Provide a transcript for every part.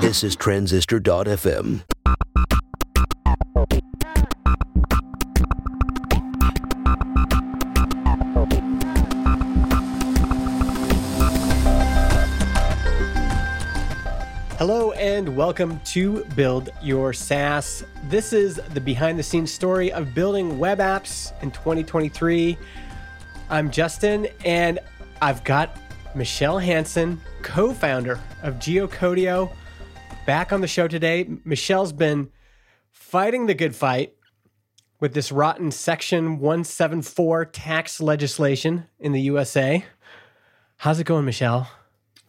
This is Transistor.fm. Hello and welcome to Build Your SaaS. This is the behind the scenes story of building web apps in 2023. I'm Justin and I've got Michele Hansen, co founder of Geocodio, back on the show today. Michele's been fighting the good fight with this rotten Section 174 tax legislation in the USA. How's it going, Michele?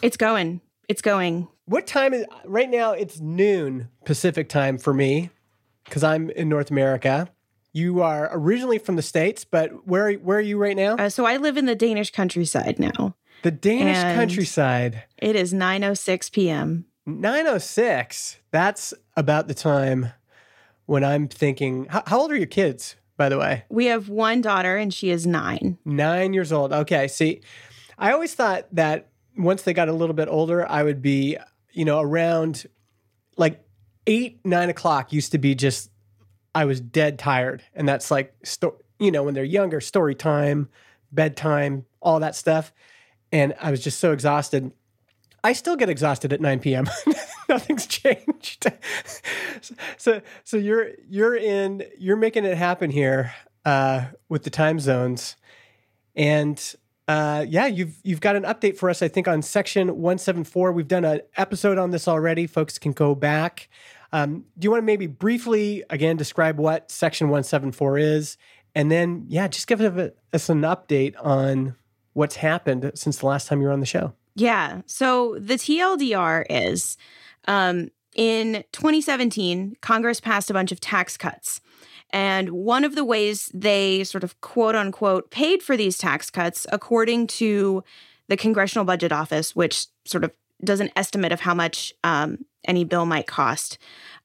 It's going. It's going. What time is right now? It's noon Pacific time for me because I'm in North America. You are originally from the states, but where where are you right now? Uh, so I live in the Danish countryside now. The Danish and countryside. It is 9:06 p.m. 906. That's about the time when I'm thinking. How, how old are your kids, by the way? We have one daughter, and she is nine. Nine years old. Okay. See, I always thought that once they got a little bit older, I would be you know, around like eight, nine o'clock used to be just, I was dead tired. And that's like, sto- you know, when they're younger, story time, bedtime, all that stuff. And I was just so exhausted. I still get exhausted at 9 p.m. Nothing's changed. so, so you're you're in you're making it happen here uh, with the time zones, and uh, yeah, you've you've got an update for us. I think on section 174. We've done an episode on this already. Folks can go back. Um, do you want to maybe briefly again describe what section 174 is, and then yeah, just give us an update on what's happened since the last time you were on the show. Yeah. So the TLDR is um, in 2017, Congress passed a bunch of tax cuts. And one of the ways they sort of quote unquote paid for these tax cuts, according to the Congressional Budget Office, which sort of does an estimate of how much um, any bill might cost,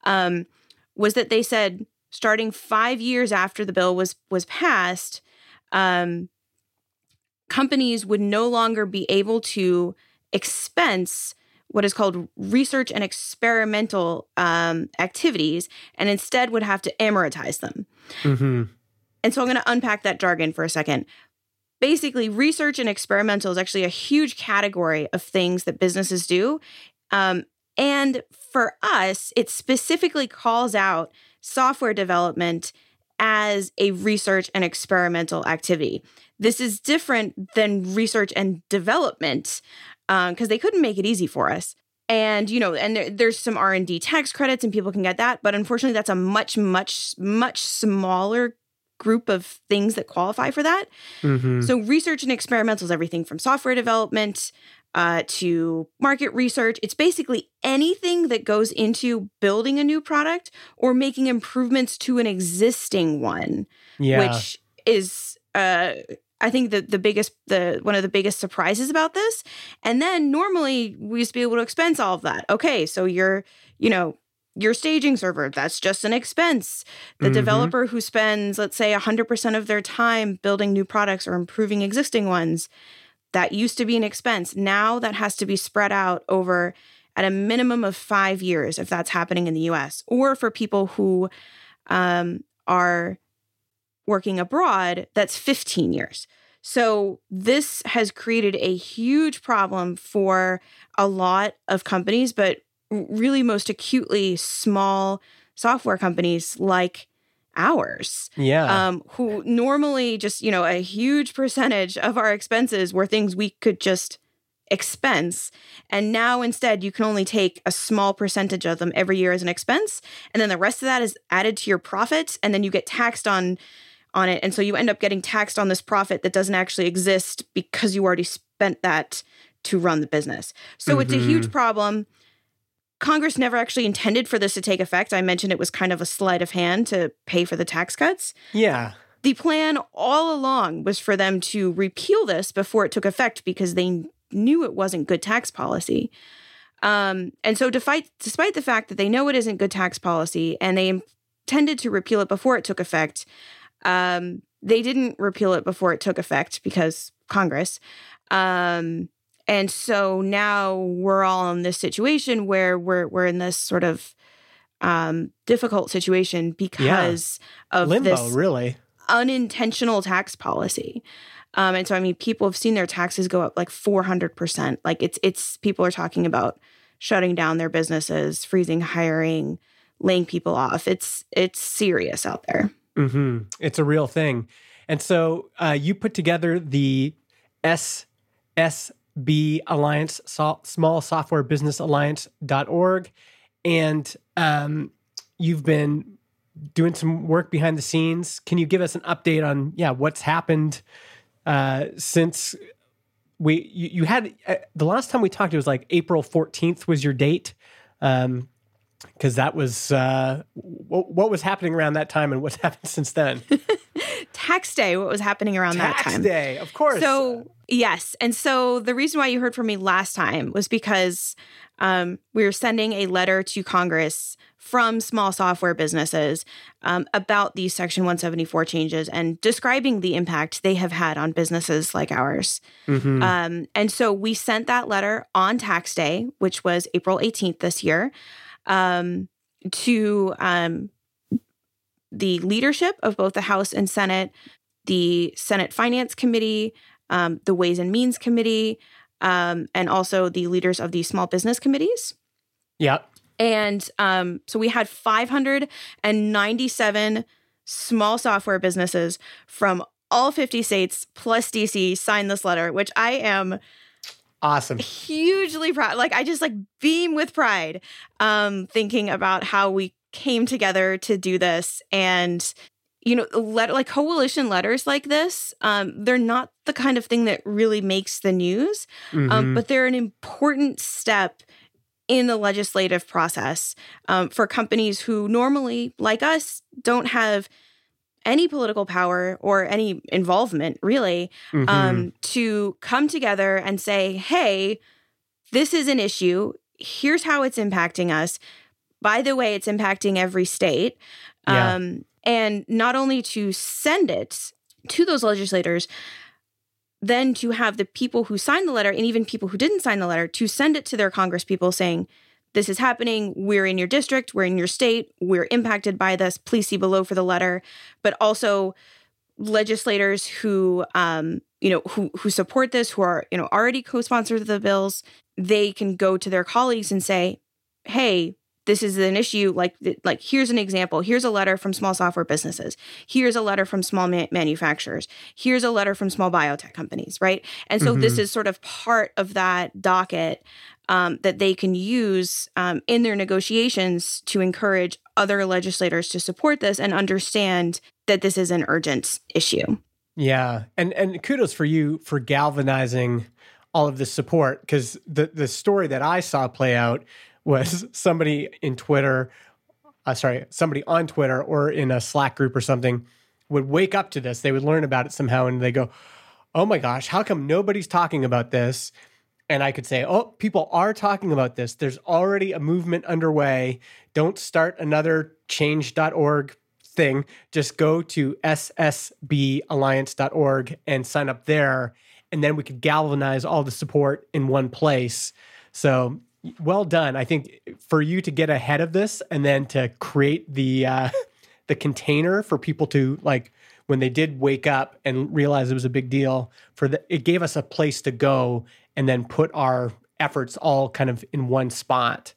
um, was that they said starting five years after the bill was was passed, um, companies would no longer be able to expense what is called research and experimental um, activities and instead would have to amortize them. Mm-hmm. And so I'm going to unpack that jargon for a second. Basically, research and experimental is actually a huge category of things that businesses do. Um, and for us, it specifically calls out software development as a research and experimental activity. This is different than research and development, because um, they couldn't make it easy for us and you know and there, there's some r&d tax credits and people can get that but unfortunately that's a much much much smaller group of things that qualify for that mm-hmm. so research and experimental is everything from software development uh, to market research it's basically anything that goes into building a new product or making improvements to an existing one yeah. which is uh, I think the the biggest the one of the biggest surprises about this. And then normally we used to be able to expense all of that. Okay, so you're, you know, your staging server, that's just an expense. The mm-hmm. developer who spends, let's say, 100% of their time building new products or improving existing ones, that used to be an expense. Now that has to be spread out over at a minimum of five years if that's happening in the US, or for people who um, are working abroad, that's 15 years. So this has created a huge problem for a lot of companies, but really most acutely small software companies like ours. Yeah. Um, who normally just, you know, a huge percentage of our expenses were things we could just expense. And now instead, you can only take a small percentage of them every year as an expense. And then the rest of that is added to your profit. And then you get taxed on on it. And so you end up getting taxed on this profit that doesn't actually exist because you already spent that to run the business. So mm-hmm. it's a huge mm-hmm. problem. Congress never actually intended for this to take effect. I mentioned it was kind of a sleight of hand to pay for the tax cuts. Yeah. The plan all along was for them to repeal this before it took effect because they knew it wasn't good tax policy. Um, and so, despite, despite the fact that they know it isn't good tax policy and they intended to repeal it before it took effect, um, they didn't repeal it before it took effect because Congress. Um, and so now we're all in this situation where we're we're in this sort of um, difficult situation because yeah. of limbo, this really unintentional tax policy. Um, and so, I mean, people have seen their taxes go up like 400%. Like it's, it's, people are talking about shutting down their businesses, freezing hiring, laying people off. It's, it's serious out there. Mm-hmm. It's a real thing. And so uh, you put together the SSB Alliance, Small Software Business Alliance.org. And um, you've been doing some work behind the scenes. Can you give us an update on, yeah, what's happened uh, since we you, you had uh, the last time we talked it was like April 14th was your date um because that was uh what, what was happening around that time and what's happened since then tax day what was happening around tax that time Tax day of course so yes and so the reason why you heard from me last time was because um, we were sending a letter to congress from small software businesses um, about these Section 174 changes and describing the impact they have had on businesses like ours. Mm-hmm. Um, and so we sent that letter on tax day, which was April 18th this year, um, to um, the leadership of both the House and Senate, the Senate Finance Committee, um, the Ways and Means Committee, um, and also the leaders of the small business committees. Yep. And um, so we had 597 small software businesses from all 50 states plus DC sign this letter, which I am awesome. Hugely proud. Like i just like beam with pride um thinking about how we came together to do this. And you know let like coalition letters like this um they're not the kind of thing that really makes the news um, mm-hmm. um but they're an important step in the legislative process um, for companies who normally, like us, don't have any political power or any involvement really mm-hmm. um, to come together and say, hey, this is an issue. Here's how it's impacting us. By the way, it's impacting every state. Yeah. Um, and not only to send it to those legislators, then to have the people who signed the letter and even people who didn't sign the letter to send it to their congress people saying this is happening we're in your district we're in your state we're impacted by this please see below for the letter. But also legislators who um you know who who support this who are you know already co-sponsors of the bills they can go to their colleagues and say hey this is an issue like like here's an example. Here's a letter from small software businesses. Here's a letter from small ma- manufacturers. Here's a letter from small biotech companies right? And so mm-hmm. this is sort of part of that docket um, that they can use um, in their negotiations to encourage other legislators to support this and understand that this is an urgent issue yeah and and kudos for you for galvanizing all of this support because the the story that i saw play out was somebody in Twitter, uh, sorry, somebody on Twitter or in a Slack group or something would wake up to this. They would learn about it somehow and they go, oh my gosh, how come nobody's talking about this? And I could say, oh, people are talking about this. There's already a movement underway. Don't start another change.org thing. Just go to ssballiance.org and sign up there. And then we could galvanize all the support in one place. So well done. I think for you to get ahead of this and then to create the uh, the container for people to like when they did wake up and realize it was a big deal for the it gave us a place to go and then put our efforts all kind of in one spot.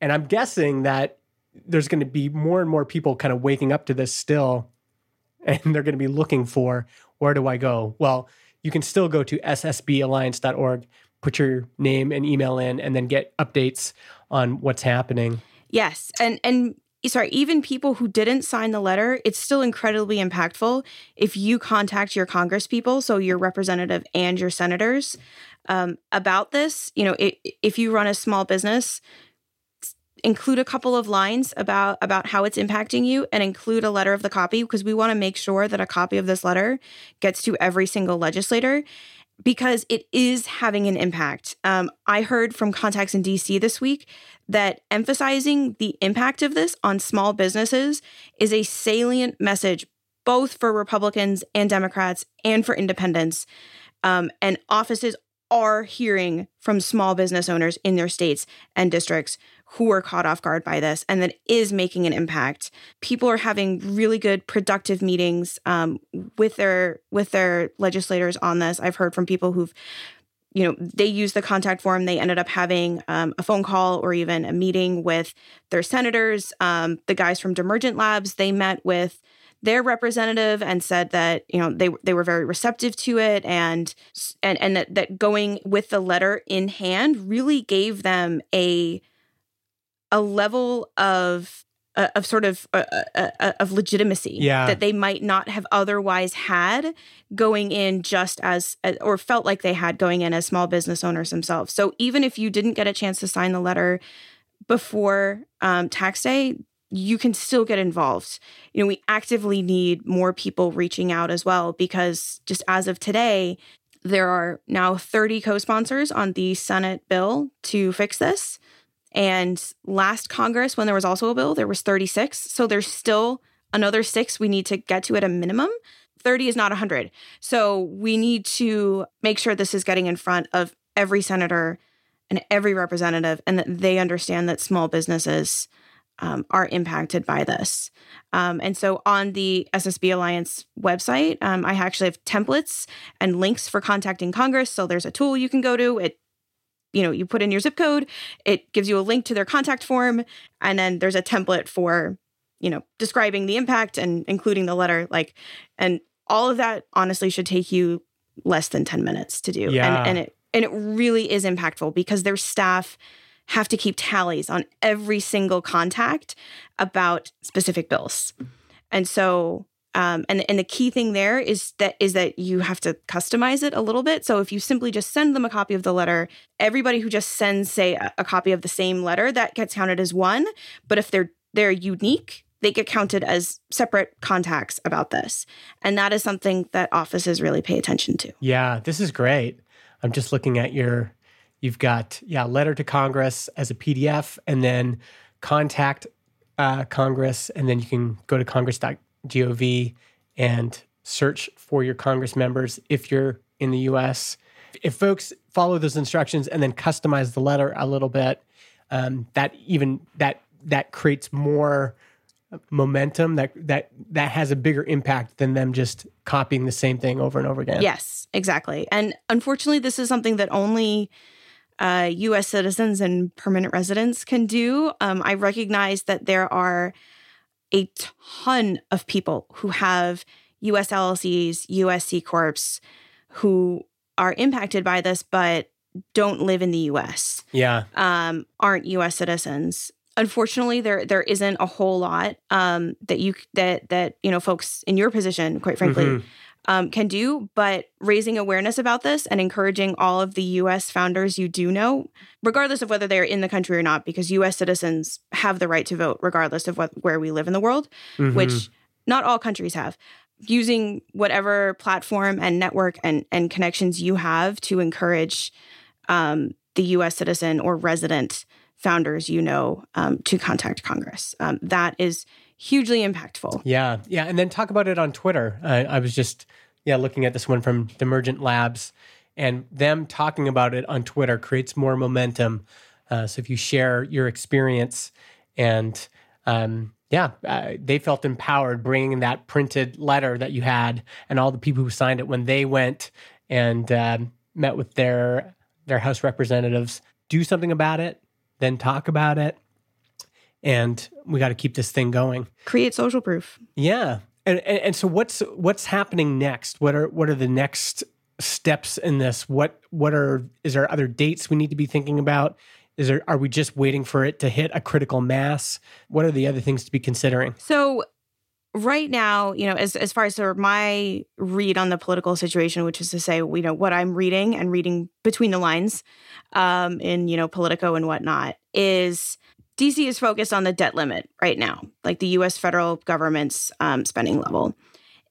And I'm guessing that there's going to be more and more people kind of waking up to this still and they're going to be looking for where do I go? Well, you can still go to ssballiance.org put your name and email in and then get updates on what's happening. Yes. And and sorry, even people who didn't sign the letter, it's still incredibly impactful if you contact your Congress people, so your representative and your senators, um, about this. You know, it, if you run a small business, include a couple of lines about about how it's impacting you and include a letter of the copy because we want to make sure that a copy of this letter gets to every single legislator because it is having an impact. Um, I heard from contacts in DC this week that emphasizing the impact of this on small businesses is a salient message, both for Republicans and Democrats and for independents. Um, and offices are hearing from small business owners in their states and districts who are caught off guard by this and that is making an impact. People are having really good productive meetings um, with their with their legislators on this. I've heard from people who've you know they use the contact form. They ended up having um, a phone call or even a meeting with their senators. Um, the guys from demergent labs they met with their representative and said that you know they they were very receptive to it and and and that, that going with the letter in hand really gave them a a level of uh, of sort of uh, uh, uh, of legitimacy Yeah. that they might not have otherwise had going in just as or felt like they had going in as small business owners themselves. So even if you didn't get a chance to sign the letter before um, tax day, you can still get involved. You know, we actively need more people reaching out as well because just as of today, there are now 30 co sponsors on the Senate bill to fix this. And last Congress, when there was also a bill, there was 36. So there's still another six we need to get to at a minimum. 30 is not 100. So we need to make sure this is getting in front of every senator and every representative and that they understand that small businesses um, are impacted by this. Um, and so on the SSB Alliance website, um, I actually have templates and links for contacting Congress. So there's a tool you can go to. It you know, you put in your zip code, it gives you a link to their contact form, and then there's a template for, you know, describing the impact and including the letter. Like, and all of that honestly should take you less than 10 minutes to do. Yeah. And, and it and it really is impactful because their staff have to keep tallies on every single contact about specific bills. And so um, and and the key thing there is that is that you have to customize it a little bit. So if you simply just send them a copy of the letter, everybody who just sends, say, a, a copy of the same letter, that gets counted as one. But if they're they're unique, they get counted as separate contacts about this, and that is something that offices really pay attention to. Yeah, this is great. I'm just looking at your, you've got, yeah, letter to Congress as a PDF and then contact uh, Congress. And then you can go to congress.gov and search for your Congress members if you're in the US. If folks follow those instructions and then customize the letter a little bit, um, that even that that creates more momentum that that that has a bigger impact than them just copying the same thing over and over again. Yes, exactly. And unfortunately, this is something that only uh, U.S. citizens and permanent residents can do. Um, I recognize that there are a ton of people who have U.S. LLCs, U.S. C corps, who are impacted by this, but don't live in the U.S. Yeah. Um, aren't U.S. citizens. Unfortunately, there there isn't a whole lot um, that you that that you know folks in your position, quite frankly, Mhm. Um, can do. But raising awareness about this and encouraging all of the U.S. founders you do know, regardless of whether they're in the country or not, because U.S. citizens have the right to vote, regardless of what where we live in the world, Mhm. which not all countries have. Using whatever platform and network and and connections you have to encourage um, the U.S. citizen or resident founders you know um, to contact Congress. Um, that is hugely impactful. Yeah, yeah, and then talk about it on Twitter. I, I was just yeah looking at this one from Demergent Labs, and them talking about it on Twitter creates more momentum. Uh, so if you share your experience, and um, yeah, uh, they felt empowered bringing that printed letter that you had, and all the people who signed it when they went and um, met with their their House representatives. Do something about it, then talk about it, and we got to keep this thing going. Create social proof. Yeah. And, and and so what's what's happening next? What are what are the next steps in this? What what are is there other dates we need to be thinking about? Is there are we just waiting for it to hit a critical mass? What are the other things to be considering? So right now, you know, as as far as sort of my read on the political situation, which is to say, you know, what I'm reading and reading between the lines um, in you know Politico and whatnot is DC is focused on the debt limit right now, like the U.S. federal government's um, spending level,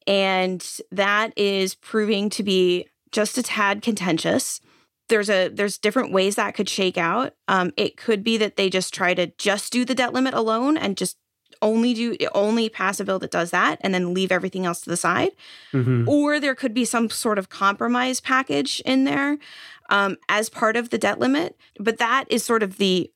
and that is proving to be just a tad contentious. There's a there's different ways that could shake out. Um, it could be that they just try to just do the debt limit alone and just only do only pass a bill that does that and then leave everything else to the side Mm-hmm. or there could be some sort of compromise package in there um, as part of the debt limit. But that is sort of the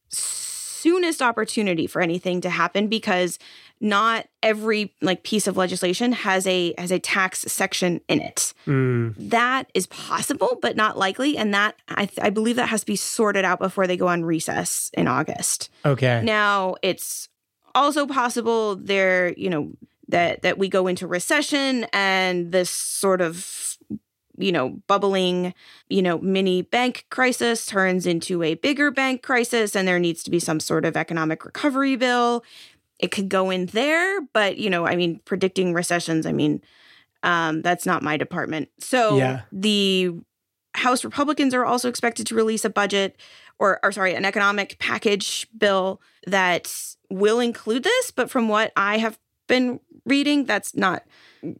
soonest opportunity for anything to happen because not every like piece of legislation has a has a tax section in it. Mm. That is possible, but not likely, and that I, th- I believe that has to be sorted out before they go on recess in August. Okay. Now it's also possible there, you know, that that we go into recession and this sort of you know, bubbling, you know, mini bank crisis turns into a bigger bank crisis and there needs to be some sort of economic recovery bill. It could go in there, but you know, I mean, predicting recessions, I mean, um, that's not my department. So Yeah. the House Republicans are also expected to release a budget or, or sorry, an economic package bill that will include this. But from what I have been reading, that's not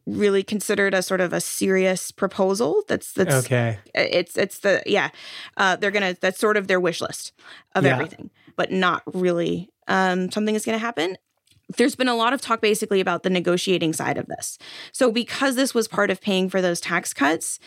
really considered a sort of a serious proposal. That's that's Okay. it's it's the yeah uh, they're gonna that's sort of their wish list of Yeah. everything but not really um, something that's gonna happen there's been a lot of talk basically about the negotiating side of this so because this was part of paying for those tax cuts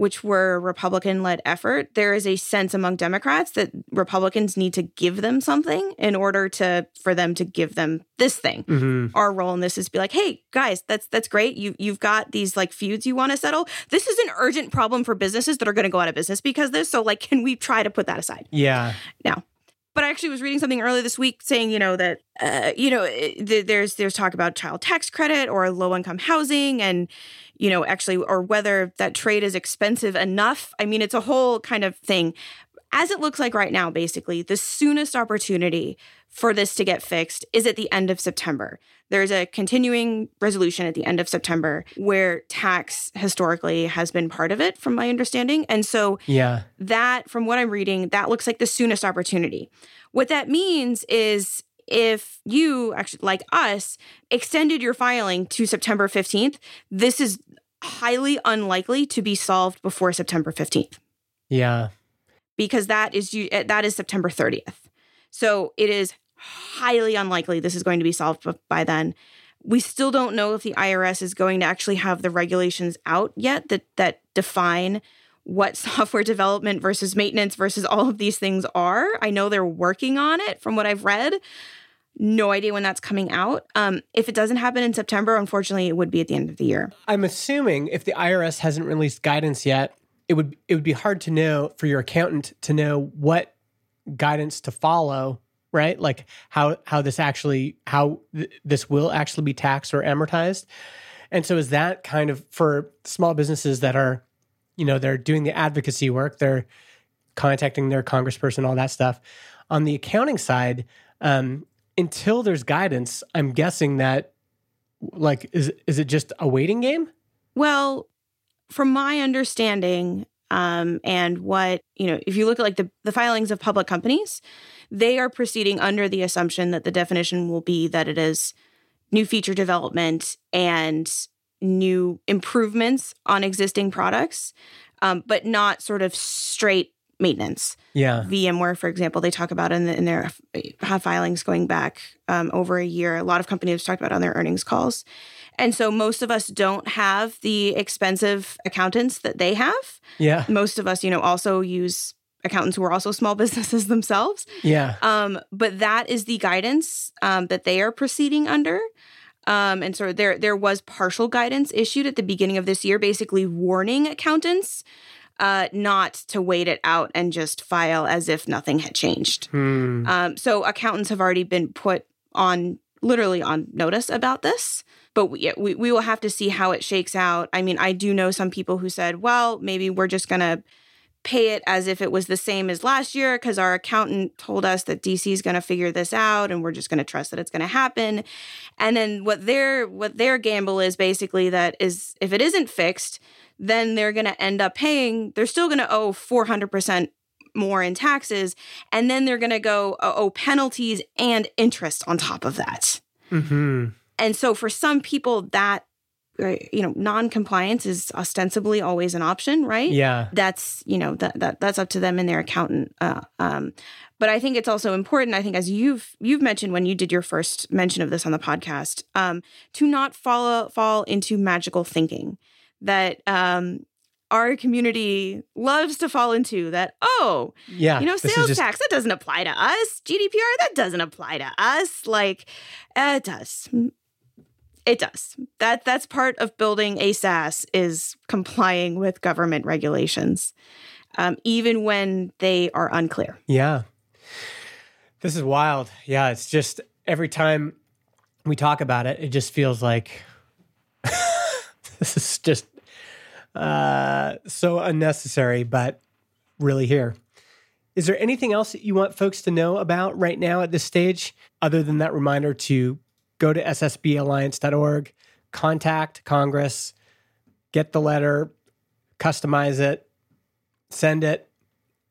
which were a republican led effort there is a sense among democrats that republicans need to give them something in order to for them to give them this thing hmm our role in this is to be like, hey guys, that's that's great. You you've got these like feuds you want to settle. This is an urgent problem for businesses that are going to go out of business because of this. So like, can we try to put that aside? Yeah. Now, but I actually was reading something earlier this week saying, you know, that uh, you know, th- there's there's talk about child tax credit or low income housing, and you know, actually, or whether that trade is expensive enough. I mean, it's a whole kind of thing. As it looks like right now, basically, the soonest opportunity for this to get fixed is at the end of September. There's a continuing resolution at the end of September where tax historically has been part of it, from my understanding. And so Yeah. that, from what I'm reading, that looks like the soonest opportunity. What that means is if you actually, like us, extended your filing to September 15th, this is highly unlikely to be solved before September 15th Yeah. because that is you eh, that is September 30th. So it is highly unlikely this is going to be solved by then. We still don't know if the IRS is going to actually have the regulations out yet that that define what software development versus maintenance versus all of these things are. I know they're working on it from what I've read. No idea when that's coming out. Um, if it doesn't happen in September, unfortunately, it would be at the end of the year. I'm assuming if the IRS hasn't released guidance yet, it would it would be hard to know for your accountant to know what guidance to follow, right? Like how how this actually how th- this will actually be taxed or amortized. And so is that kind of for small businesses that are, you know, they're doing the advocacy work, they're contacting their congressperson, all that stuff. On the accounting side, um, until there's guidance, I'm guessing that like is is it just a waiting game? Well, from my understanding, um, and what you know, if you look at like the, the filings of public companies, they are proceeding under the assumption that the definition will be that it is new feature development and new improvements on existing products, um, but not sort of straight maintenance. Yeah. VMware, for example, they talk about in, the, in their have filings going back um, over a year. A lot of companies talked about on their earnings calls. And so most of us don't have the expensive accountants that they have. Yeah. Most of us, you know, also use accountants who are also small businesses themselves. Yeah. Um, but that is the guidance um, that they are proceeding under. Um, and so there there was partial guidance issued at the beginning of this year, basically warning accountants uh, not to wait it out and just file as if nothing had changed. Hmm. Um, so accountants have already been put on literally on notice about this. But we, we we will have to see how it shakes out. I mean, I do know some people who said, "Well, maybe we're just gonna pay it as if it was the same as last year because our accountant told us that DC is going to figure this out and we're just going to trust that it's going to happen." And then what their what their gamble is basically that is if it isn't fixed, then they're going to end up paying. They're still going to owe four hundred percent more in taxes, and then they're going to go uh, owe penalties and interest on top of that. hmm And so for some people, that you know non-compliance is ostensibly always an option, right? Yeah. That's you know that, that that's up to them and their accountant. Uh, um, but I think it's also important. I think as you've you've mentioned when you did your first mention of this on the podcast, um, to not fall fall into magical thinking that um, our community loves to fall into that, oh, Yeah. you know, sales just- tax, that doesn't apply to us. GDPR, that doesn't apply to us. Like, eh, it does. It does. That that's part of building a SaaS is complying with government regulations, um, even when they are unclear. Yeah. This is wild. Yeah. It's just every time we talk about it, it just feels like this is just uh, so unnecessary, but really here. Is there anything else that you want folks to know about right now at this stage, other than that reminder to go to ssballiance.org, contact Congress, get the letter, customize it, send it?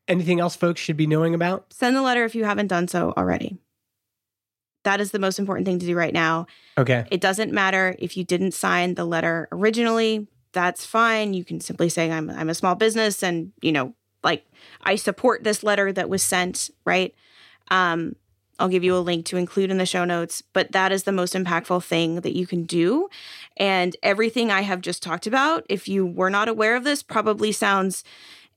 Anything else folks should be knowing about? Send the letter if you haven't done so already. That is the most important thing to do right now. Okay. It doesn't matter if you didn't sign the letter originally. That's fine. You can simply say I'm I'm a small business and, you know, like I support this letter that was sent, right? Um I'll give you a link to include in the show notes, but that is the most impactful thing that you can do. And everything I have just talked about, if you were not aware of this, probably sounds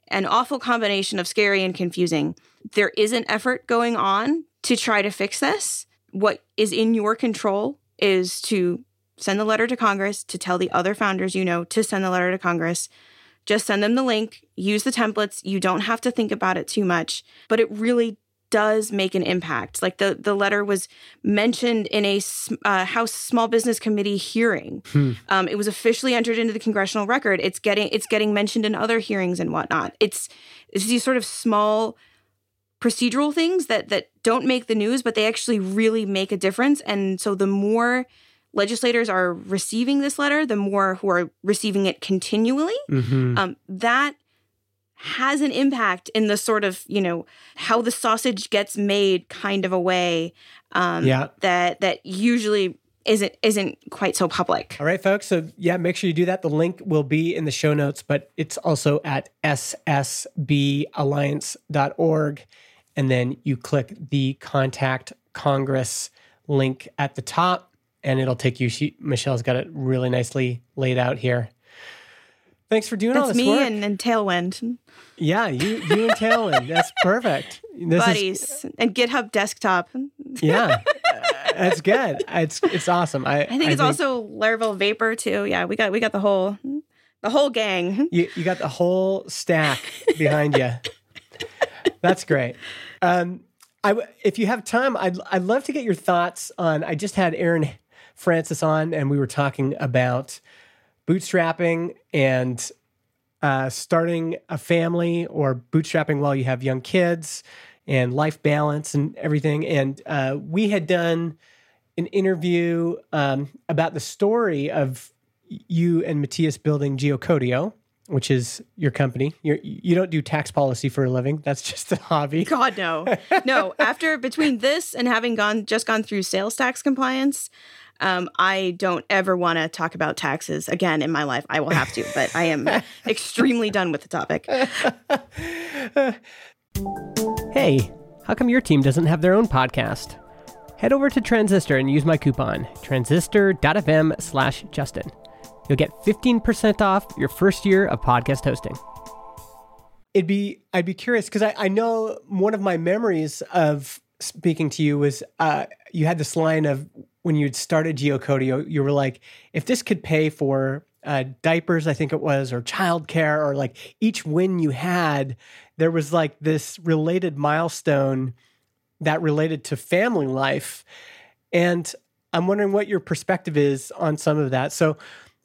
an awful combination of scary and confusing. There is an effort going on to try to fix this. What is in your control is to send the letter to Congress, to tell the other founders you know to send the letter to Congress. Just send them the link, use the templates. You don't have to think about it too much, but it really does make an impact. Like the the letter was mentioned in a uh, House Small Business Committee hearing. Um, it was officially entered into the congressional record. It's getting it's getting mentioned in other hearings and whatnot. It's it's these sort of small procedural things that that don't make the news, but they actually really make a difference. And so the more legislators are receiving this letter, the more who are receiving it continually, Mm-hmm. um, that has an impact in the sort of you know how the sausage gets made kind of a way um, Yeah. that that usually isn't isn't quite so public. All right, folks. So, yeah, make sure you do that. The link will be in the show notes, but it's also at ssballiance.org. And then you click the contact Congress link at the top, and it'll take you. She, Michele's got it really nicely laid out here. Thanks for doing all That's this me work. and, and Tailwind yeah, you, you and Tailwind. That's perfect. This is- buddies and GitHub desktop. yeah, that's good. It's it's awesome. I, I think it's also Laravel Vapor too. Yeah, we got we got the whole the whole gang. You you got the whole stack behind you. That's great. Um, I if you have time, I'd I'd love to get your thoughts on. I just had Aaron Francis on, and we were talking about bootstrapping and uh, starting a family or bootstrapping while you have young kids and life balance and everything. And uh, we had done an interview um, about the story of you and Mathias building Geocodio, which is your company. You're, you don't do tax policy for a living. That's just a hobby. God no, no. After between this and having gone just gone through sales tax compliance, um, I don't ever want to talk about taxes again in my life. I will have to, but I am extremely done with the topic. Hey, how come your team doesn't have their own podcast? Head over to Transistor and use my coupon, transistor.fm slash Justin. You'll get 15% off your first year of podcast hosting. It'd be I'd be curious because I, I know one of my memories of speaking to you was uh, you had this line of when you'd started Geocodio, you were like, if this could pay for uh, diapers, I think it was, or childcare, or like each win you had, there was like this related milestone that related to family life. And I'm wondering what your perspective is on some of that. So,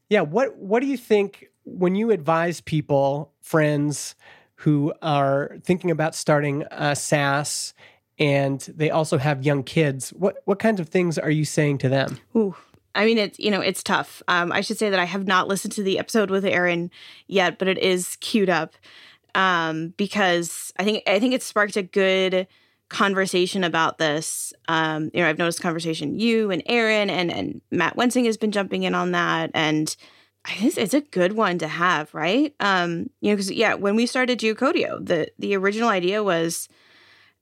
yeah, what what do you think when you advise people, friends who are thinking about starting a SaaS and they also have young kids? What what kinds of things are you saying to them? Ooh. I mean, it's you know, it's tough. Um, I should say that I have not listened to the episode with Aaron yet, but it is queued up um, because I think I think it sparked a good conversation about this. Um, you know, I've noticed conversation you and Aaron and and Matt Wensing has been jumping in on that, and I think it's a good one to have, right? Um, you know, because yeah, when we started Geocodio, the the original idea was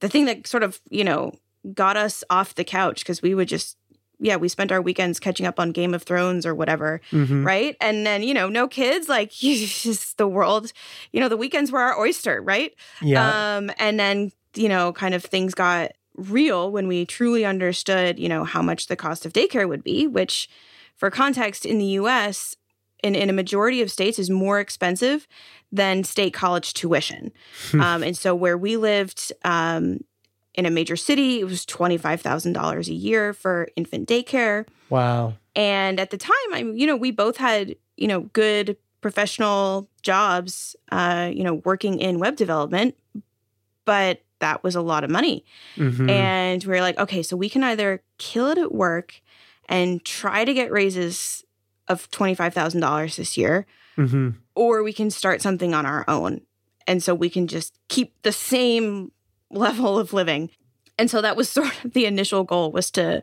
the thing that sort of you know got us off the couch because we would just yeah, we spent our weekends catching up on Game of Thrones or whatever, Mhm. right? And then, you know, no kids, like just the world, you know, the weekends were our oyster, right? Yeah. Um, and then, you know, kind of things got real when we truly understood, you know, how much the cost of daycare would be, which for context in the US, in, in a majority of states is more expensive than state college tuition. um, and so where we lived um, in a major city, it was $25,000 a year for infant daycare. wow. And at the time, I, you know, we both had, you know, good professional jobs, uh, you know, working in web development, but that was a lot of money. Mhm. And we were like, okay, so we can either kill it at work and try to get raises of $25,000 this year, Mhm. or we can start something on our own. And so we can just keep the same level of living. And so that was sort of the initial goal was to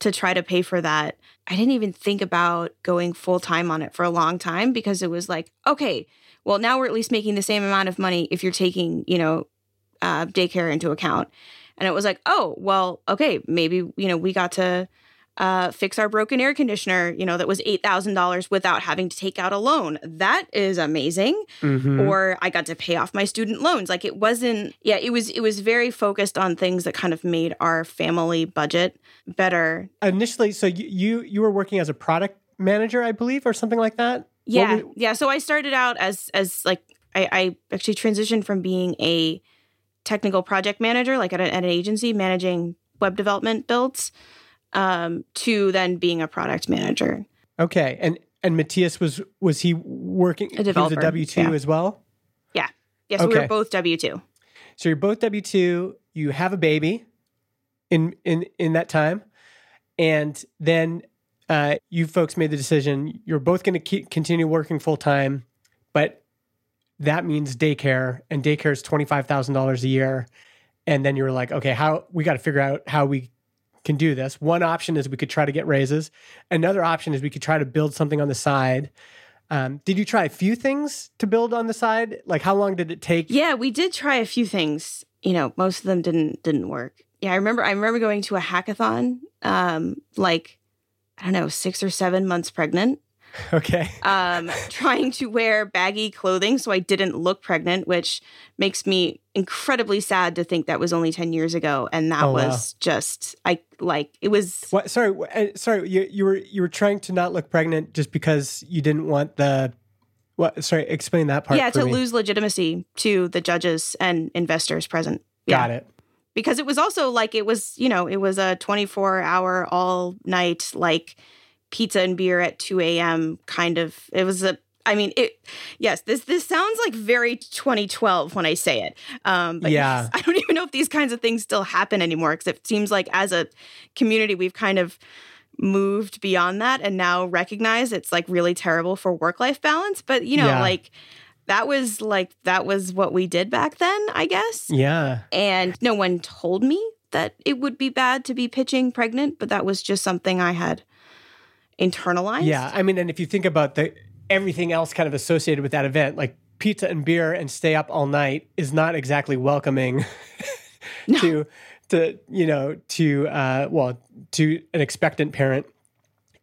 to try to pay for that. I didn't even think about going full time on it for a long time because it was like, okay, well now we're at least making the same amount of money if you're taking, you know, uh, daycare into account. And it was like, oh, well, okay, maybe, you know, we got to uh, fix our broken air conditioner, you know, that was $8,000 without having to take out a loan. That is amazing. Mhm. Or I got to pay off my student loans. Like it wasn't, yeah, it was, it was very focused on things that kind of made our family budget better. initially, so you, you you were working as a product manager, I believe, or something like that. Yeah. were- yeah. So I started out as, as like, I, I actually transitioned from being a technical project manager, like at, a, at an agency managing web development builds, um, to then being a product manager. Okay, and and Mathias was was he working? A developer, He was a W two yeah. as well. Yeah. Yes, we Okay. were both W two. So you're both W two. You have a baby in in in that time, and then uh, you folks made the decision. You're both going to continue working full time, but that means daycare, and daycare is twenty five thousand dollars a year. And then you were like, okay, how we got to figure out how we can do this. One option is we could try to get raises. Another option is we could try to build something on the side. Um, did you try a few things to build on the side? Like, how long did it take? Yeah, we did try a few things. You know, most of them didn't didn't work. Yeah, I remember I remember going to a hackathon, um, like I don't know, six or seven months pregnant, Okay. um, trying to wear baggy clothing so I didn't look pregnant, which makes me incredibly sad to think that was only 10 years ago. And that Oh, wow. was just, I like, it was, What? Sorry. uh, Sorry. You you were you were trying to not look pregnant just because you didn't want the. What? Sorry. Explain that part. yeah, to me. lose legitimacy to the judges and investors present. Got it. because it was also like it was you know it was a 24 hour all night like pizza and beer at 2 a.m kind of it was a i mean it yes this this sounds like very 2012 when i say it um but Yeah. yes, i don't even know if these kinds of things still happen anymore because it seems like as a community we've kind of moved beyond that and now recognize it's like really terrible for work life balance but you know Yeah. like that was like that was what we did back then i guess Yeah. and no one told me that it would be bad to be pitching pregnant, but that was just something I had internalized. Yeah. I mean, and if you think about the everything else kind of associated with that event, like pizza and beer and stay up all night, is not exactly welcoming No. to to you know to uh, well to an expectant parent,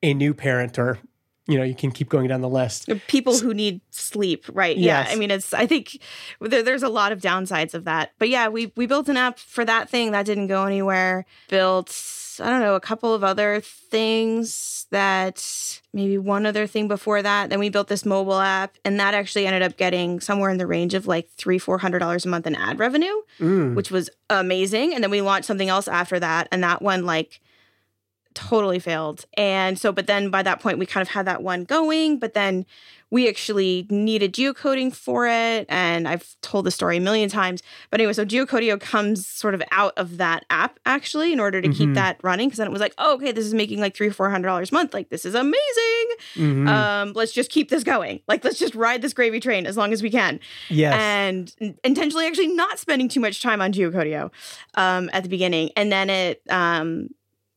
a new parent, or you know you can keep going down the list. People who need sleep, right? Yes. Yeah. I mean, it's, I think there, there's a lot of downsides of that. But yeah, we, we built an app for that thing that didn't go anywhere. Built, I don't know, a couple of other things that maybe one other thing before that. Then we built this mobile app, and that actually ended up getting somewhere in the range of like three, four hundred dollars a month in ad revenue. Mm. which was amazing. And then we launched something else after that, and that one like totally failed. And so, but then by that point, we kind of had that one going, but then we actually needed geocoding for it. And I've told the story a million times. But anyway, so Geocodio comes sort of out of that app actually in order to Mhm. keep that running. Cause then it was like, oh, okay, this is making like three or four hundred dollars a month. Like, this is amazing. Mhm. Um, let's just keep this going. Like, let's just ride this gravy train as long as we can yes. and intentionally actually not spending too much time on Geocodio um, at the beginning. And then it um,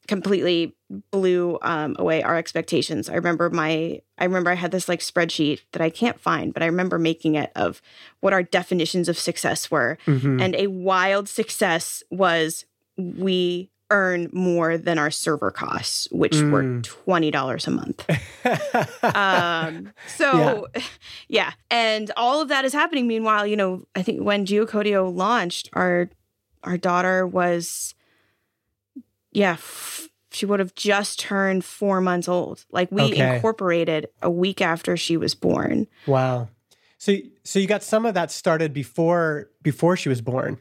completely blew um, away our expectations. I remember my, I remember I had this like spreadsheet that I can't find, but I remember making it of what our definitions of success were. Mhm. And a wild success was we earn more than our server costs, which were Mm. twenty dollars a month. um, so yeah. and all of that is happening. Meanwhile, you know, I think when Geocodio launched, our our daughter was, yeah, f- she would have just turned four months old. Like we Okay. incorporated a week after she was born. wow. So so you got some of that started before before she was born.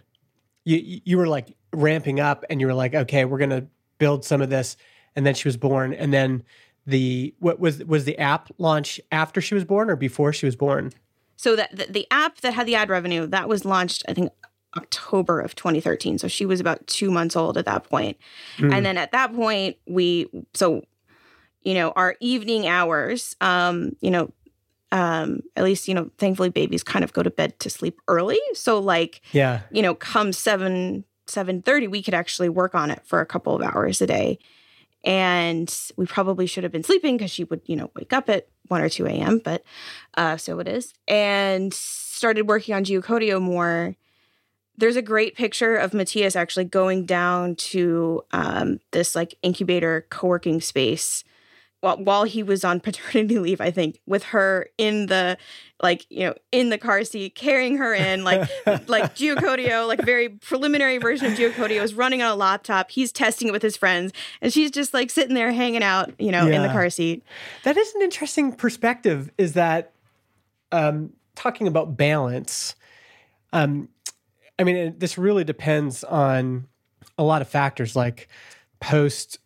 You you were like ramping up and you were like, okay, we're gonna build some of this, and then she was born, and then the what was was the app launch after she was born or before she was born? So that the, the app that had the ad revenue that was launched, I think October of 2013. So she was about two months old at that point. Mm. And then at that point, we so you know our evening hours, um, you know, um, at least you know, thankfully babies kind of go to bed to sleep early. So like Yeah. you know, come seven seven thirty, we could actually work on it for a couple of hours a day. And we probably should have been sleeping because she would, you know, wake up at one or two a.m. But uh, so it is, and started working on Geocodio more. There's a great picture of Mathias actually going down to um, this like incubator co-working space while while he was on paternity leave, I think, with her in the like, you know, in the car seat, carrying her in, like like Geocodio, like very preliminary version of Geocodio is running on a laptop. He's testing it with his friends, and she's just like sitting there hanging out, you know, in the car seat. That is an interesting perspective. Is that um, talking about balance? Um, I mean, it, this really depends on a lot of factors, like post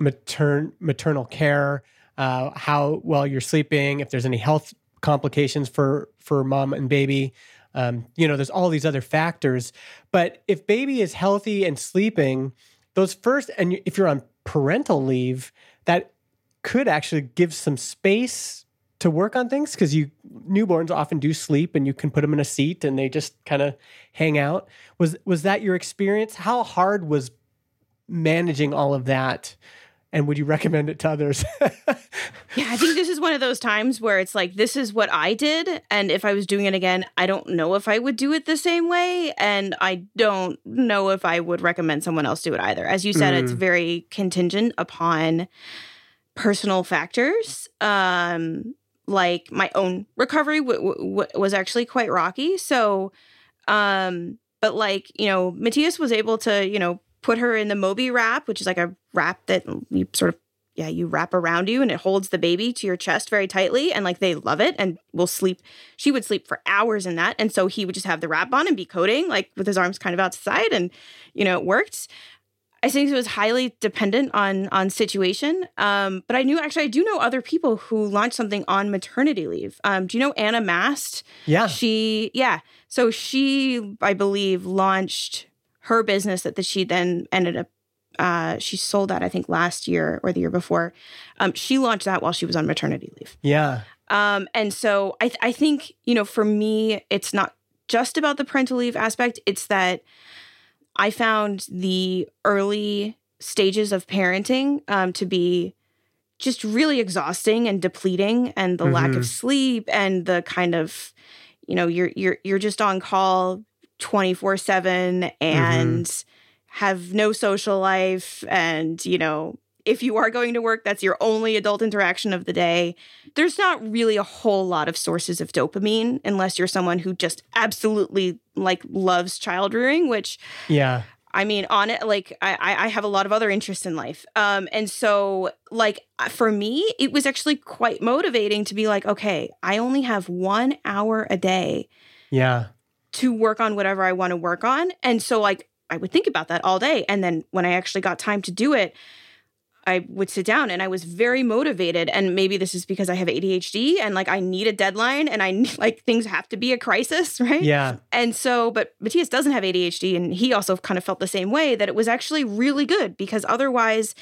matern maternal care, uh, how well you're sleeping, if there's any health complications for for mom and baby. Um, you know, there's all these other factors. But if baby is healthy and sleeping, those first, and if you're on parental leave, that could actually give some space to work on things because you newborns often do sleep and you can put them in a seat and they just kind of hang out. Was was that your experience? How hard was managing all of that? And would you recommend it to others? Yeah, I think this is one of those times where it's like, this is what I did. And if I was doing it again, I don't know if I would do it the same way. And I don't know if I would recommend someone else do it either. As you said, it's Mm. very contingent upon personal factors. Um, like my own recovery w- w- was actually quite rocky. So, um, but like, you know, Mathias was able to, you know, put her in the Moby wrap, which is like a wrap that you sort of yeah, you wrap around you and it holds the baby to your chest very tightly. And like they love it and will sleep. She would sleep for hours in that. And so he would just have the wrap on and be coding, like with his arms kind of outside. And, you know, it worked. I think it was highly dependent on on situation. Um, but I knew actually I do know other people who launched something on maternity leave. Um, do you know Anna Mast? yeah. She yeah. So she, I believe, launched her business that, that she then ended up uh, she sold that I think last year or the year before. Um, she launched that while she was on maternity leave. Yeah. Um, and so I, th- I think, you know, for me, it's not just about the parental leave aspect. It's that I found the early stages of parenting um, to be just really exhausting and depleting and the lack Mhm. of sleep and the kind of, you know, you're, you're, you're just on call 24 seven and have no social life. And, you know, if you are going to work, that's your only adult interaction of the day there's not really a whole lot of sources of dopamine unless you're someone who just absolutely like loves child rearing which Yeah. i mean on it like i I- i have a lot of other interests in life um and so like for me it was actually quite motivating to be like okay i only have one hour a day Yeah. to work on whatever i want to work on and so like i would think about that all day and then when i actually got time to do it I would sit down and I was very motivated. And maybe this is because I have ADHD and like I need a deadline and I need, like things have to be a crisis, right? Yeah. And so, but Mathias doesn't have ADHD and he also kind of felt the same way that it was actually really good because otherwise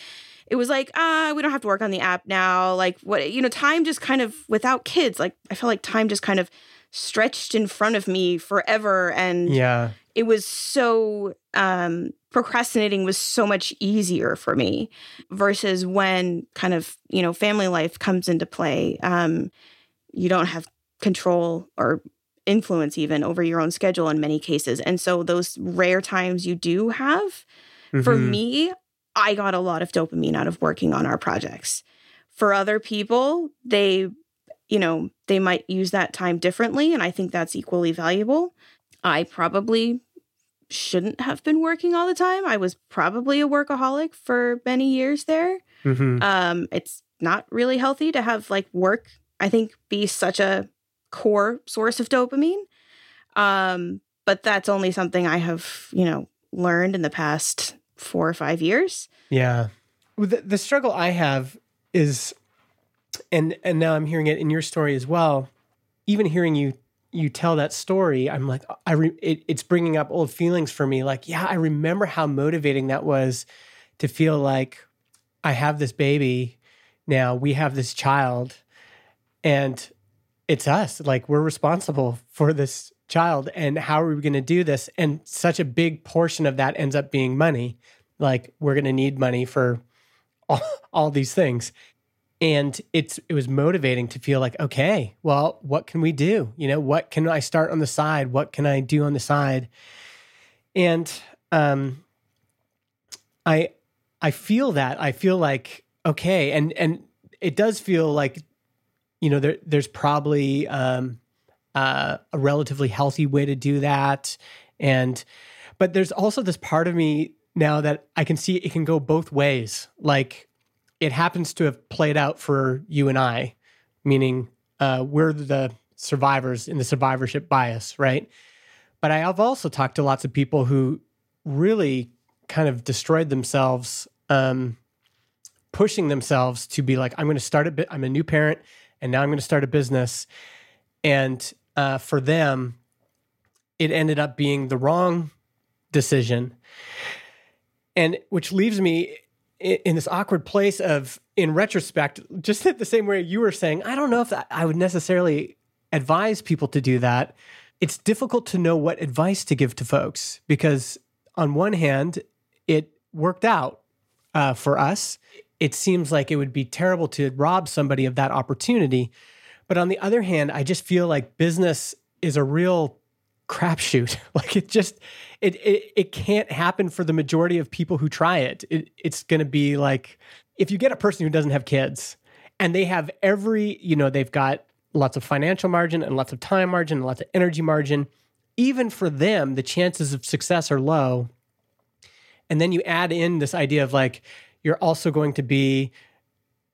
it was like, ah, we don't have to work on the app now. Like, what, you know, time just kind of without kids, like I felt like time just kind of stretched in front of me forever. And Yeah. It was so um procrastinating was so much easier for me versus when kind of you know family life comes into play um you don't have control or influence even over your own schedule in many cases and so those rare times you do have For Mhm. me, I got a lot of dopamine out of working on our projects. For other people, they, you know, they might use that time differently. And I think that's equally valuable. I probably shouldn't have been working all the time. I was probably a workaholic for many years there. Mhm. Um, it's not really healthy to have like work, I think, be such a core source of dopamine. Um, but that's only something I have, you know, learned in the past four or five years. Yeah. The, the struggle I have is, and and now I'm hearing it in your story as well. Even hearing you you tell that story, I'm like, I re, it, it's bringing up old feelings for me. Like, yeah, I remember how motivating that was to feel like I have this baby now. We have this child, and it's us. Like we're responsible for this child, and how are we going to do this? And such a big portion of that ends up being money like we're going to need money for all, all these things and it's it was motivating to feel like okay well what can we do? You know what can i start on the side? What can i do on the side? And um i i feel that. I feel like okay and and it does feel like you know there there's probably um uh, a relatively healthy way to do that. And but there's also this part of me now that I can see it can go both ways. Like it happens to have played out for you and I, meaning uh, we're the survivors in the survivorship bias, right? But I have also talked to lots of people who really kind of destroyed themselves, um, pushing themselves to be like, I'm going to start a bit. I'm a new parent, and now I'm going to start a business. And uh, for them, it ended up being the wrong decision and which leaves me in this awkward place of in retrospect just the same way you were saying i don't know if i would necessarily advise people to do that. It's difficult to know what advice to give to folks because on one hand it worked out uh, for us. It seems like it would be terrible to rob somebody of that opportunity. But on the other hand i just feel like business is a real crapshoot. Like it just it, it it can't happen for the majority of people who try it. it it's going to be like if you get a person who doesn't have kids and they have every, you know, they've got lots of financial margin and lots of time margin and lots of energy margin, even for them the chances of success are low. And then you add in this idea of like you're also going to be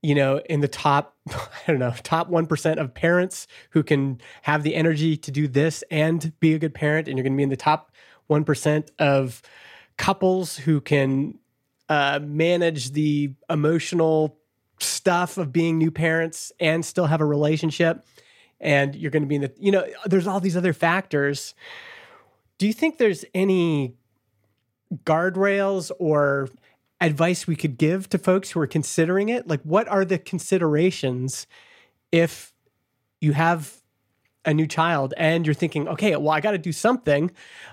you know, in the top, I don't know, top 1% of parents who can have the energy to do this and be a good parent. And you're going to be in the top 1% of couples who can uh, manage the emotional stuff of being new parents and still have a relationship. And you're going to be in the, you know, there's all these other factors. Do you think there's any guardrails or advice we could give to folks who are considering it? Like, what are the considerations if you have a new child and you're thinking, okay, well, I got to do something?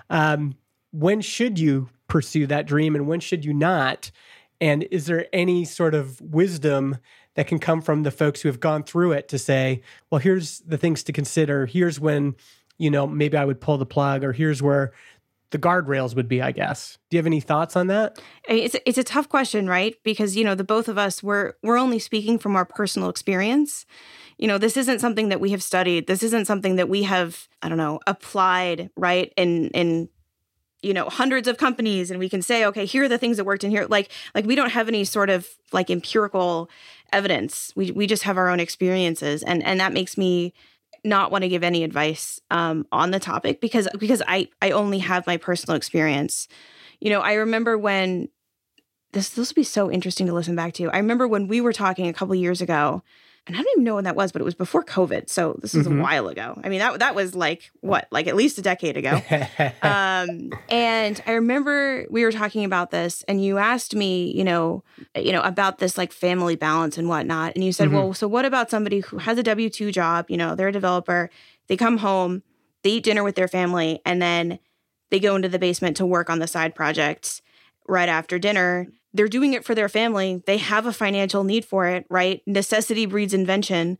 Um, when should you pursue that dream and when should you not? And is there any sort of wisdom that can come from the folks who have gone through it to say, well, here's the things to consider. Here's when, you know, maybe I would pull the plug, or here's where the guardrails would be, I guess. Do you have any thoughts on that? It's it's a tough question, right? Because you know the both of us we're we're only speaking from our personal experience. You know, this isn't something that we have studied. This isn't something that we have I don't know applied right in in you know hundreds of companies, and we can say, okay, here are the things that worked in here. Like like we don't have any sort of like empirical evidence. We we just have our own experiences, and and that makes me not want to give any advice um, on the topic because because I I only have my personal experience. You know, I remember when this this will be so interesting to listen back to. I remember when we were talking a couple years ago, and I don't even know when that was, but it was before COVID, so this was Mhm. a while ago. I mean that that was like what, like at least a decade ago. um, and I remember we were talking about this, and you asked me, you know, you know about this like family balance and whatnot, and you said, Mhm. well, so what about somebody who has a W two job? You know, they're a developer. They come home, they eat dinner with their family, and then they go into the basement to work on the side projects right after dinner. They're doing it for their family. They have a financial need for it, right? Necessity breeds invention.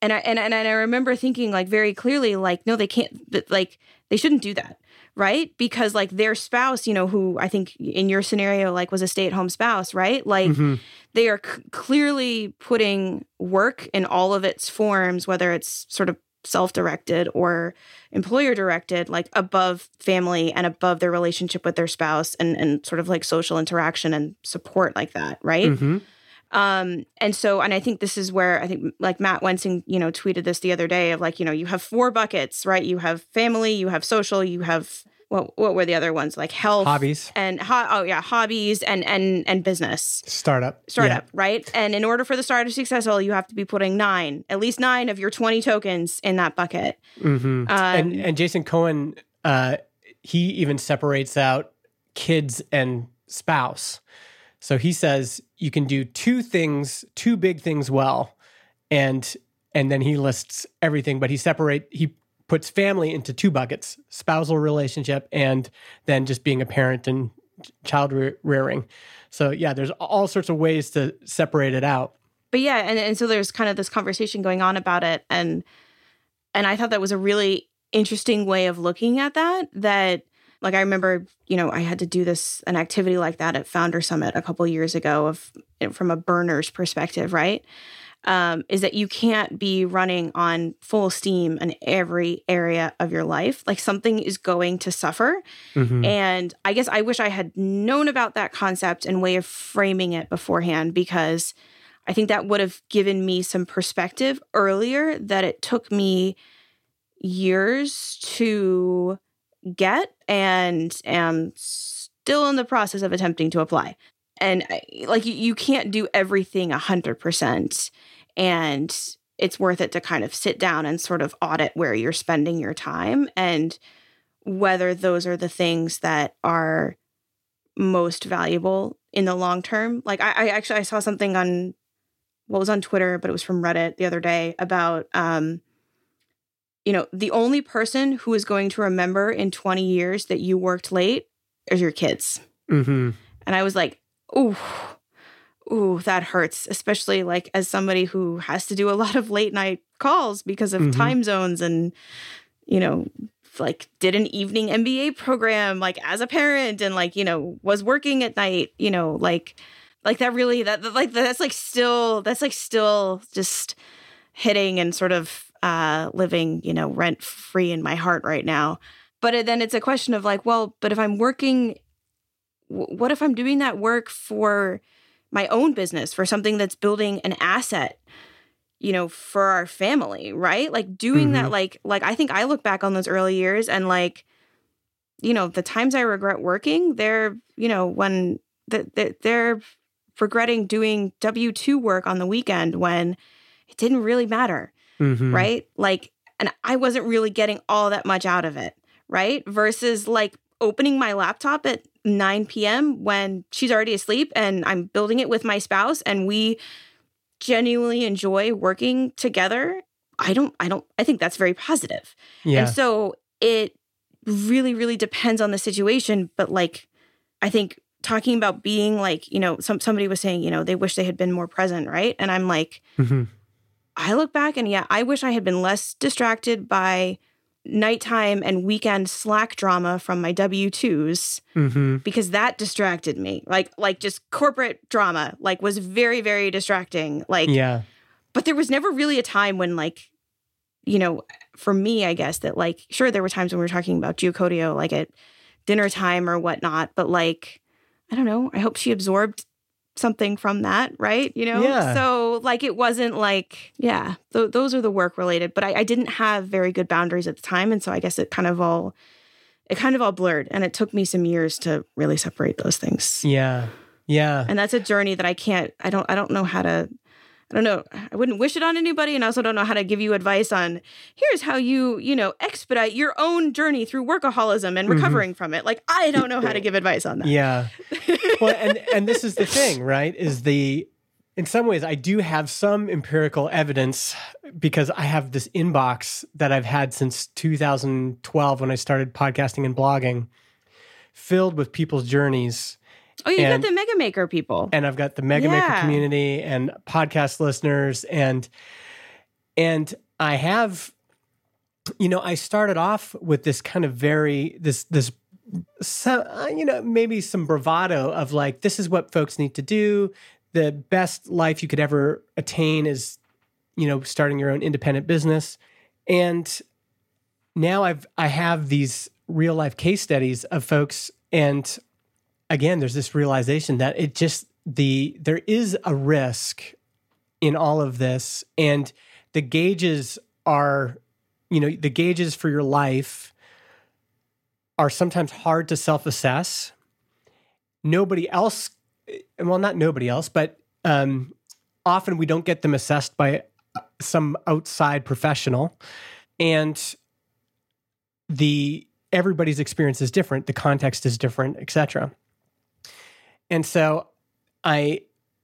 And I and, and I remember thinking like very clearly, like, no, they can't but, like they shouldn't do that. right? Because like their spouse, you know, who I think in your scenario like was a stay-at-home spouse, right? Like Mhm. they are c- clearly putting work in all of its forms, whether it's sort of self-directed or employer directed, like above family and above their relationship with their spouse and and sort of like social interaction and support like that, right? Mhm. Um, and so, and I think this is where I think like Matt Wensing, you know, tweeted this the other day of like, you know, you have four buckets, right? You have family, you have social, you have what what were the other ones? Like health, Hobbies, and ho- oh yeah, hobbies and and and business startup, startup, right? And in order for the startup to be successful, you have to be putting nine, at least nine of your 20 tokens in that bucket. Yeah. Mhm. Um, and and Jason Cohen, uh, he even separates out kids and spouse. So he says you can do two things, two big things well, and and then he lists everything, but he separate he puts family into two buckets: spousal relationship and then just being a parent and child re- rearing. So yeah, there's all sorts of ways to separate it out. but yeah and, and so there's kind of this conversation going on about it and and i thought that was a really interesting way of looking at that that like i remember you know i had to do this an activity like that at founder summit a couple years ago of from a burner's perspective right um, is that you can't be running on full steam in every area of your life like something is going to suffer Mhm. and I guess I wish I had known about that concept and way of framing it beforehand because I think that would have given me some perspective earlier that it took me years to get and am still in the process of attempting to apply. And I- like you, you can't do everything 100% and it's worth it to kind of sit down and sort of audit where you're spending your time and whether those are the things that are most valuable in the long term. Like I, I actually I saw something on what was on Twitter, but it was from Reddit the other day about um you know, the only person who is going to remember in 20 years that you worked late is your kids. Mhm. And I was like, ooh, ooh, that hurts, especially like as somebody who has to do a lot of late night calls because of Mhm. time zones and, you know, like did an evening MBA program like as a parent and like, you know, was working at night, you know, like, like that really, that, that- like, that's like still, that's like still just hitting and sort of uh living, you know, rent free in my heart right now. But then it's a question of like, well, but if I'm working what if I'm doing that work for my own business, for something that's building an asset, you know, for our family, right? Like doing Mhm. that, like, like I think I look back on those early years and like, you know, the times I regret working, they're, you know, when the, the, they're regretting doing W 2 work on the weekend when it didn't really matter Mhm. right? Like, and I wasn't really getting all that much out of it, right? Versus like opening my laptop at 9 p.m. when she's already asleep and I'm building it with my spouse and we genuinely enjoy working together. I don't, I don't, I think that's very positive. Yeah. And so it really, really depends on the situation. But like, I think talking about being like, you know, some somebody was saying, you know, they wish they had been more present, right? And I'm like, Mhm. I look back and yeah, I wish I had been less distracted by nighttime and weekend Slack drama from my W 2s Mhm. because that distracted me. Like like just corporate drama like was very very distracting. Like Yeah. but there was never really a time when like you know for me i guess that like sure there were times when we were talking about geocodio like at dinner time or whatnot but like i don't know i hope she absorbed something from that right you know Yeah. so like it wasn't like yeah th- those are the work related but I, I didn't have very good boundaries at the time and so i guess it kind of all it kind of all blurred and it took me some years to really separate those things Yeah. Yeah. and that's a journey that I can't I don't I don't know how to I don't know I wouldn't wish it on anybody and I also don't know how to give you advice on here's how you you know expedite your own journey through workaholism and mm-hmm. recovering from it like I don't know how to give advice on that Yeah. well, and and this is the thing, right? Is the in some ways I do have some empirical evidence because I have this inbox that I've had since 2012 when I started podcasting and blogging, filled with people's journeys. Oh you got the mega maker people. And I've got the Mega Maker community and podcast listeners. And and I have you know, I started off with this kind of very this this so, uh, you know maybe some bravado of like this is what folks need to do. The best life you could ever attain is you know starting your own independent business, and now I've I have these real life case studies of folks, and again, there's this realization that it just the there is a risk in all of this, and the gauges are you know the gauges for your life are sometimes hard to self-assess. Nobody else well not nobody else but um, often we don't get them assessed by some outside professional and the everybody's experience is different the context is different etc and so i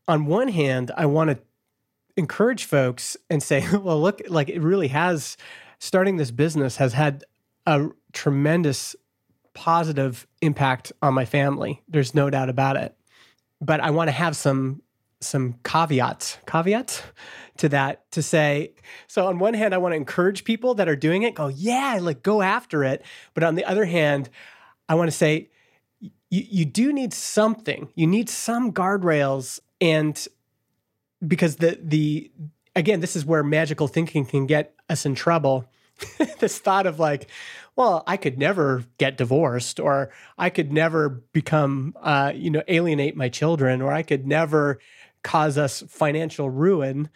on one hand i want to encourage folks and say well look like it really has starting this business has had a tremendous positive impact on my family. There's no doubt about it. But I want to have some some caveats, caveats to that to say, so on one hand, I want to encourage people that are doing it, go, yeah, like go after it. But on the other hand, I want to say, you, you do need something. You need some guardrails. And because the the again, this is where magical thinking can get us in trouble. this thought of like, well, I could never get divorced, or I could never become, uh, you know, alienate my children, or I could never cause us financial ruin.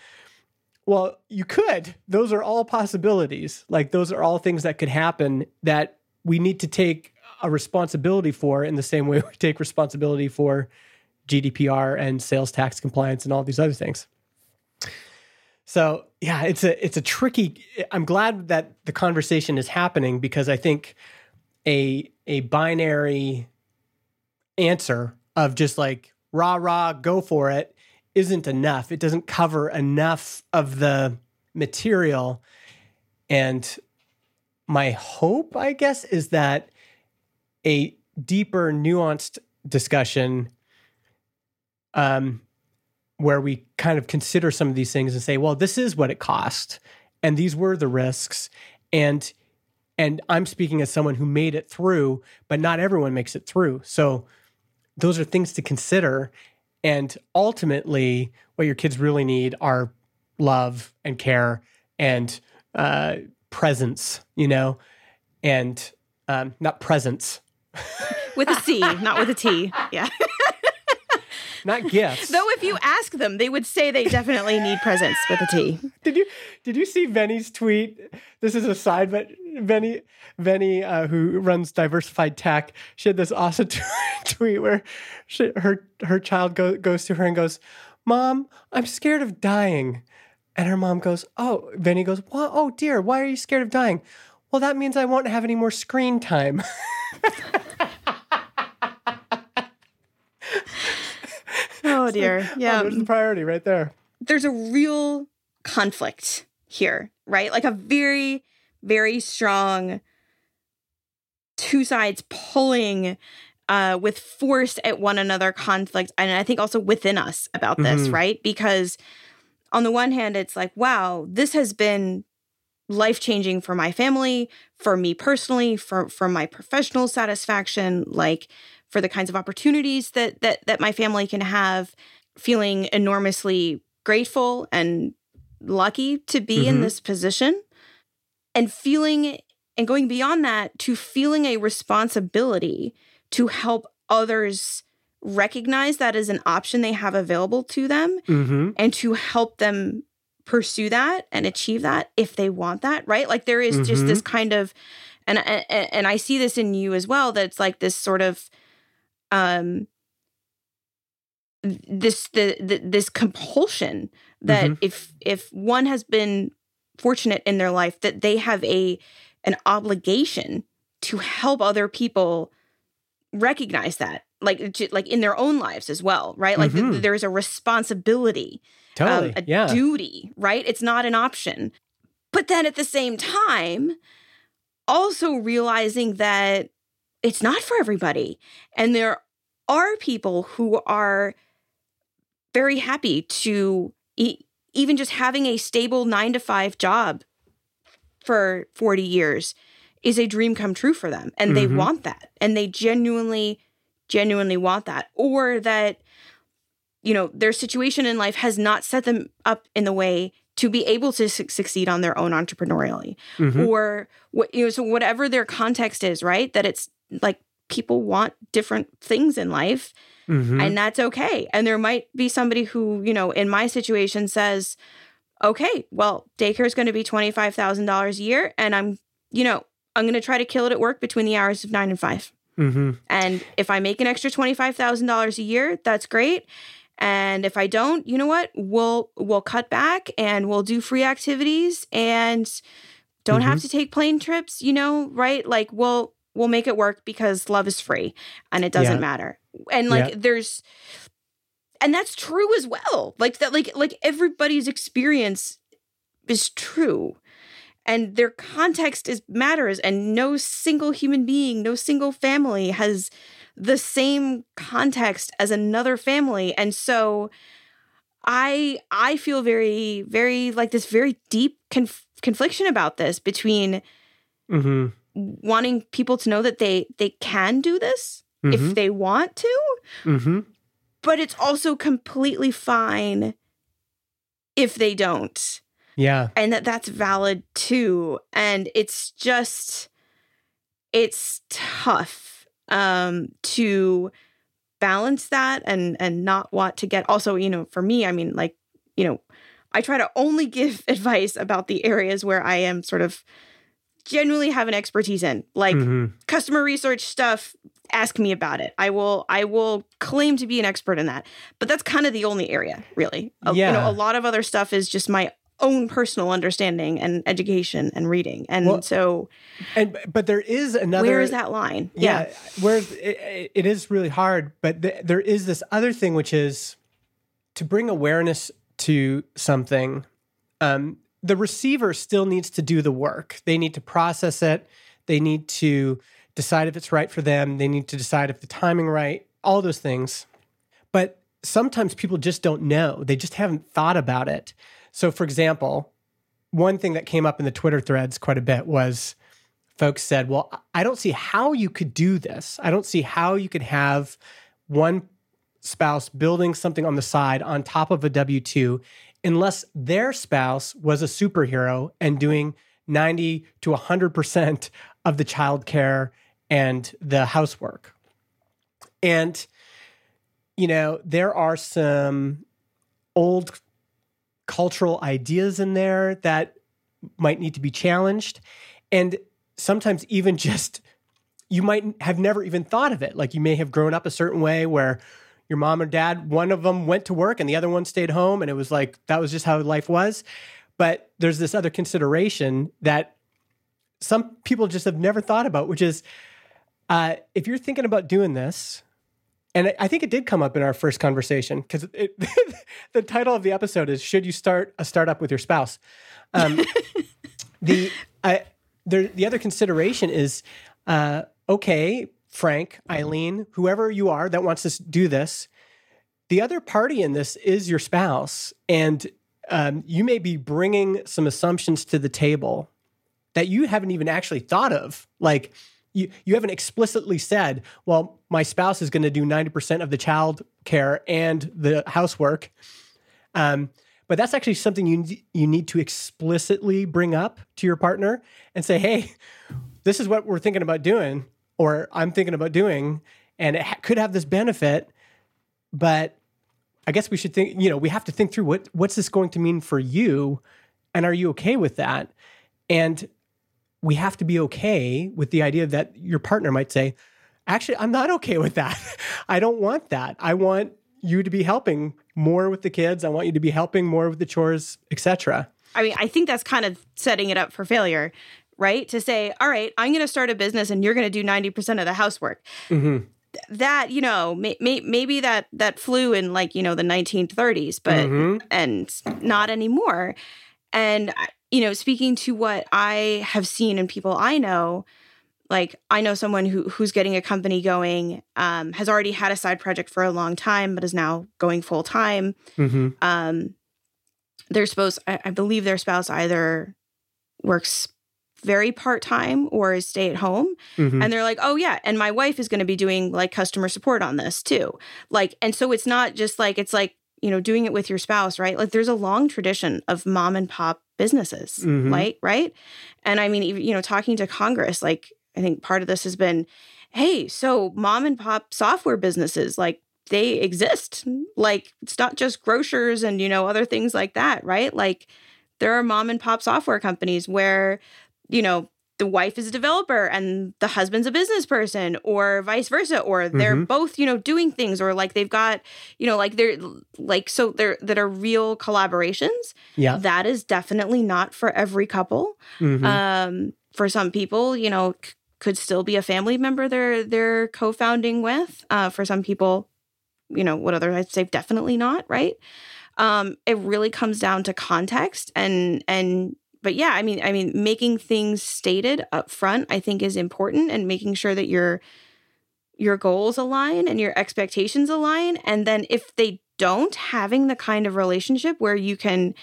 Well, you could. Those are all possibilities. Like, those are all things that could happen that we need to take a responsibility for in the same way we take responsibility for GDPR and sales tax compliance and all these other things. So yeah, it's a it's a tricky. I'm glad that the conversation is happening because I think a a binary answer of just like rah rah go for it isn't enough. It doesn't cover enough of the material. And my hope, I guess, is that a deeper, nuanced discussion um, where we kind of consider some of these things and say, well, this is what it cost, and these were the risks, and and I'm speaking as someone who made it through, but not everyone makes it through. So those are things to consider, and ultimately, what your kids really need are love and care and uh, presence, you know, and um, not presence. With a C, not with a T. Yeah. not gifts. Though if you ask them, they would say they definitely need presents with a T. Did you did you see Veni's tweet? This is a side, but Veni Veni, uh, who runs Diversify Tech, she had this awesome t- tweet where she, her her child go, goes to her and goes, "Mom, I'm scared of dying," and her mom goes, "Oh," Veni goes, "Well, oh dear, why are you scared of dying?" Well, that means I won't have any more screen time. Oh dear. Yeah. Oh, there's the priority right there. There's a real conflict here, right? Like a very, very strong two sides pulling uh, with force at one another conflict. And I think also within us about this, mm-hmm. right? Because on the one hand, it's like, wow, this has been life changing for my family, for me personally, for for my professional satisfaction. Like for the kinds of opportunities that that that my family can have feeling enormously grateful and lucky to be mm-hmm. in this position and feeling and going beyond that to feeling a responsibility to help others recognize that as an option they have available to them mm-hmm. and to help them pursue that and achieve that if they want that right like there is mm-hmm. just this kind of and and I see this in you as well that it's like this sort of um this the, the this compulsion that mm-hmm. if if one has been fortunate in their life that they have a an obligation to help other people recognize that like like in their own lives as well right like mm-hmm. th- there's a responsibility totally um, a yeah. duty right it's not an option but then at the same time also realizing that it's not for everybody. And there are people who are very happy to e- even just having a stable nine to five job for 40 years is a dream come true for them and they Mhm. want that and they genuinely genuinely want that or that you know their situation in life has not set them up in the way to be able to su- succeed on their own entrepreneurially Mhm. or what you know so whatever their context is right that it's like people want different things in life Mhm. and that's okay and there might be somebody who you know in my situation says okay well daycare is going to be $25000 a year and i'm you know i'm going to try to kill it at work between the hours of 9 and 5 Mhm. and if i make an extra $25000 a year that's great and if i don't you know what? We'll we'll cut back and we'll do free activities and don't have mm-hmm. to take plane trips you know right? Like we'll we'll make it work because love is free and it doesn't Yeah. matter. And like Yeah. there's and that's true as well. Like that like like everybody's experience is true and their context is matters and no single human being no single family has the same context as another family and so i i feel very very like this very deep conf- confliction about this between Mhm. wanting people to know that they they can do this Mhm. if they want to Mhm. but it's also completely fine if they don't Yeah. and that that's valid too and it's just it's tough um to balance that and and not want to get also you know for me i mean like you know i try to only give advice about the areas where i am sort of genuinely have an expertise in like Mhm. customer research stuff ask me about it. I will i will claim to be an expert in that. But that's kind of the only area really. A- you know a lot of other stuff is just my own personal understanding and education and reading and Well, so And but there is another. where is that line Yeah, where it, it is really hard, but th- there is this other thing which is to bring awareness to something. Um, the receiver still needs to do the work. They need to process it. They need to decide if it's right for them. They need to decide if the timing right. All those things, but sometimes people just don't know. They just haven't thought about it. So, for example, one thing that came up in the Twitter threads quite a bit was folks said, Well, I don't see how you could do this. I don't see how you could have one spouse building something on the side on top of a W 2 unless their spouse was a superhero and doing 90 to 100% of the childcare and the housework. And, you know, there are some old cultural ideas in there that might need to be challenged. And sometimes even just you might have never even thought of it. Like you may have grown up a certain way where your mom or dad, one of them went to work and the other one stayed home. And it was like that was just how life was. But there's this other consideration that some people just have never thought about, which is uh, if you're thinking about doing this, and I- I think it did come up in our first conversation because the title of the episode is "Should you start a startup with your spouse?" Um, the I, there, the other consideration is uh, okay, Frank, Eileen, whoever you are that wants to do this, the other party in this is your spouse, and um, you may be bringing some assumptions to the table that you haven't even actually thought of, like. You, you haven't explicitly said, well, my spouse is going to do 90% of the child care and the housework. Um, but that's actually something you you need to explicitly bring up to your partner and say, "Hey, this is what we're thinking about doing, or I'm thinking about doing, and it ha- could have this benefit, but I guess we should think. You know, we have to think through what what's this going to mean for you, and are you okay with that? And we have to be okay with the idea that your partner might say, "Actually, I'm not okay with that. I don't want that. I want." you to be helping more with the kids. I want you to be helping more with the chores, etc. I mean, I think that's kind of setting it up for failure, right? To say, all right, I'm going to start a business and you're going to do 90% of the housework. Mm-hmm. That, you know, may, may, maybe that that flew in like, you know, the 1930s, but Mhm. and not anymore. And I- you know, speaking to what I have seen in people I know, like I know someone who who's getting a company going, um, has already had a side project for a long time, but is now going full time. Mm-hmm. Um, their spouse, I, I believe their spouse either works very part time or is stay at home. Mhm. And they're like, oh, yeah. And my wife is going to be doing like customer support on this too. Like, and so it's not just like, it's like, you know, doing it with your spouse, right? Like, there's a long tradition of mom and pop businesses, Mhm. right? Right. And I mean, you know, talking to Congress, like, I think part of this has been, hey, so mom and pop software businesses, like, they exist. Like, it's not just grocers and, you know, other things like that, right? Like, there are mom and pop software companies where, you know, the wife is a developer and the husband's a business person or vice versa or they're Mhm. both you know doing things or like they've got you know like they're like so they're that are real collaborations Yeah. that is definitely not for every couple Mhm. um for some people you know c- could still be a family member they're they're co-founding with uh for some people you know what other i'd say definitely not right um it really comes down to context and and but yeah i mean i mean making things stated up front i think is important and making sure that your your goals align and your expectations align and then if they don't having the kind of relationship where you can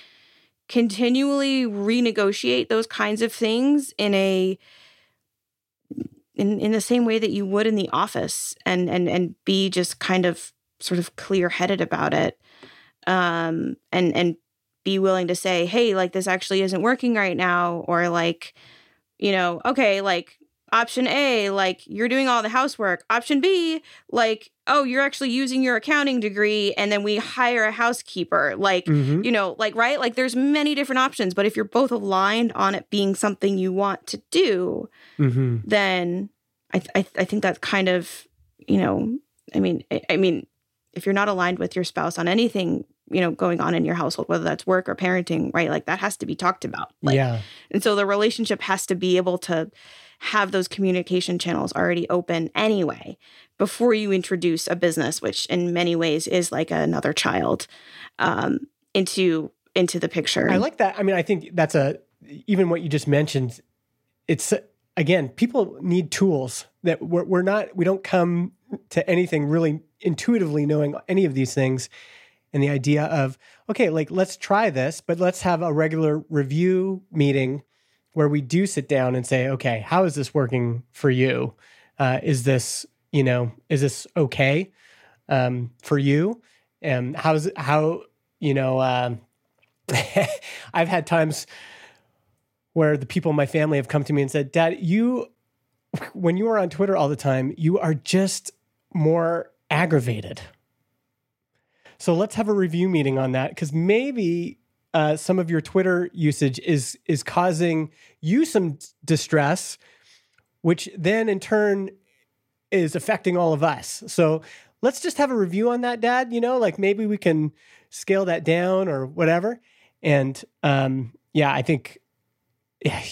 continually renegotiate those kinds of things in a in in the same way that you would in the office and and and be just kind of sort of clear-headed about it um and and be willing to say hey like this actually isn't working right now or like you know okay like option A like you're doing all the housework option B like oh you're actually using your accounting degree and then we hire a housekeeper like Mhm. you know like right like there's many different options but if you're both aligned on it being something you want to do Mhm. then I, th- I, th- I think that's kind of you know i mean I, I mean if you're not aligned with your spouse on anything you know going on in your household whether that's work or parenting right like that has to be talked about like, yeah. and so the relationship has to be able to have those communication channels already open anyway before you introduce a business which in many ways is like another child um, into into the picture I like that. I mean, I think that's a even what you just mentioned. It's again, people need tools that we're, we're not. We don't come to anything really intuitively knowing any of these things. And the idea of okay, like let's try this, but let's have a regular review meeting where we do sit down and say, okay, how is this working for you? Uh, is this you know is this okay um, for you? And how's how you know? Um, I've had times where the people in my family have come to me and said, Dad, you, when you are on Twitter all the time, you are just more aggravated. So let's have a review meeting on that because maybe uh, some of your Twitter usage is is causing you some distress, which then in turn is affecting all of us. So let's just have a review on that, Dad. You know, like maybe we can scale that down or whatever. And um, yeah, I think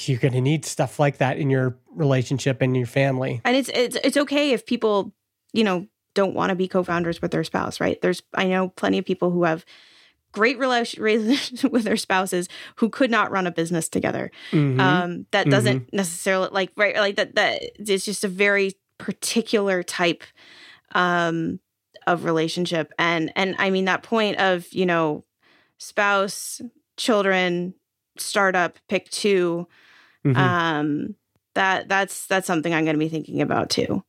you're going to need stuff like that in your relationship and your family. and it's it's it's okay if people you know don't want to be co-founders with their spouse right? There's i know plenty of people who have great relationships with their spouses who could not run a business together. Mhm. um that doesn't necessarily like right like that that it's just a very particular type um of relationship. And and i mean that point of you know spouse children startup pick two Mhm. um that that's that's something i'm going to be thinking about too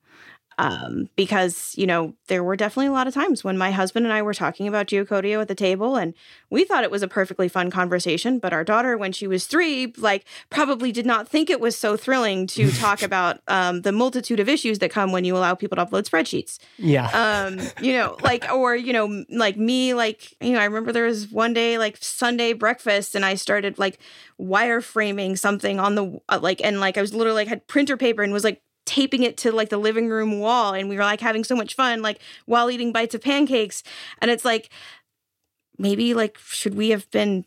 um because you know there were definitely a lot of times when my husband and i were talking about geocodio at the table and we thought it was a perfectly fun conversation but our daughter when she was three like probably did not think it was so thrilling to talk about um the multitude of issues that come when you allow people to upload spreadsheets yeah. um you know like or you know like me like you know i remember there was one day like sunday breakfast and i started like wireframing something on the uh, like and like i was literally like had printer paper and was like taping it to like the living room wall and we were like having so much fun like while eating bites of pancakes and it's like maybe like should we have been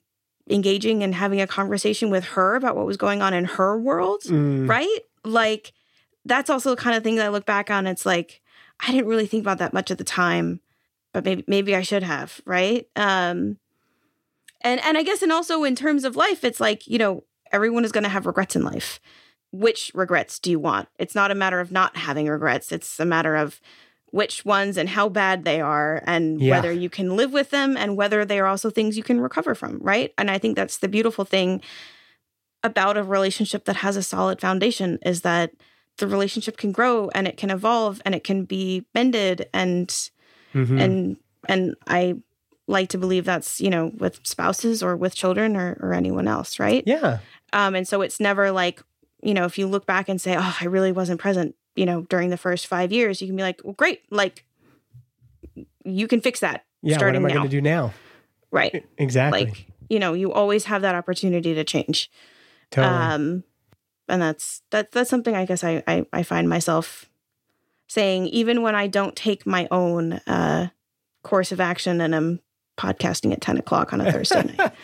engaging and having a conversation with her about what was going on in her world Mm. right? Like that's also the kind of thing that I look back on. It's like I didn't really think about that much at the time, but maybe maybe I should have, right? Um, and and I guess and also in terms of life, it's like you know everyone is going to have regrets in life. Which regrets do you want? It's not a matter of not having regrets. It's a matter of which ones and how bad they are and Yeah. whether you can live with them and whether they are also things you can recover from, right? And I think that's the beautiful thing about a relationship that has a solid foundation is that the relationship can grow and it can evolve and it can be bended and Mhm. and and I like to believe that's you know with spouses or with children or or anyone else, right? yeah. Um, and so it's never like you know if you look back and say, oh, I really wasn't present, you know, during the first five years, you can be like, well, great, like you can fix that Yeah. What starting am I going to do now? right? Exactly. Like you know, you always have that opportunity to change. totally. Um, and that's that that's something I guess I, I I find myself saying even when I don't take my own uh, course of action and I'm podcasting at ten o'clock on a Thursday night.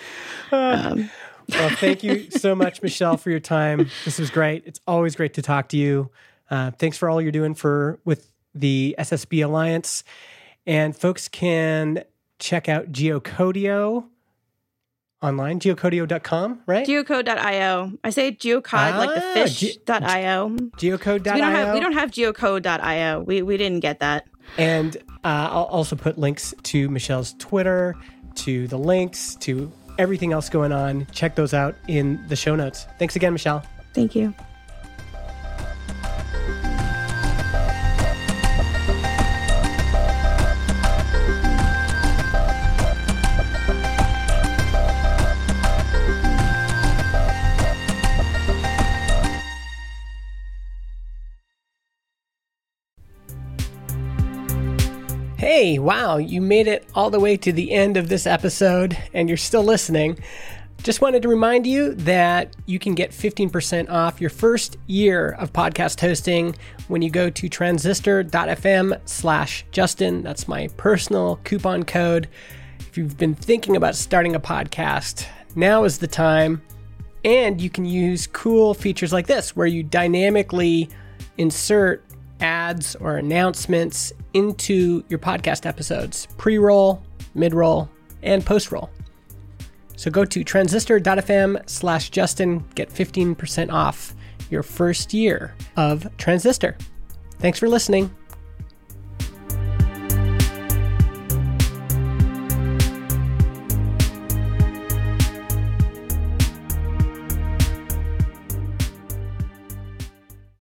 Um, well, thank you so much, Michele, for your time. This was great. It's always great to talk to you. Uh, thanks for all you're doing for with the SSB Alliance. And folks can check out Geocodio online, geocodio.com, right? geocode.io. I say geocode like the Ah, fish ge- Geocode.io. We don't have we don't have geocode.io. We we didn't get that. And uh, I'll also put links to Michele's Twitter, to the links, to everything else going on. Check those out in the show notes. Thanks again, Michele. Thank you. Hey, wow, you made it all the way to the end of this episode and you're still listening. Just wanted to remind you that you can get 15% off your first year of podcast hosting when you go to transistor.fm slash Justin. That's my personal coupon code. If you've been thinking about starting a podcast, now is the time. And you can use cool features like this where you dynamically insert ads or announcements into your podcast episodes pre roll, mid roll, and post roll. So go to transistor.fm slash Justin, get 15% off your first year of Transistor. Thanks for listening.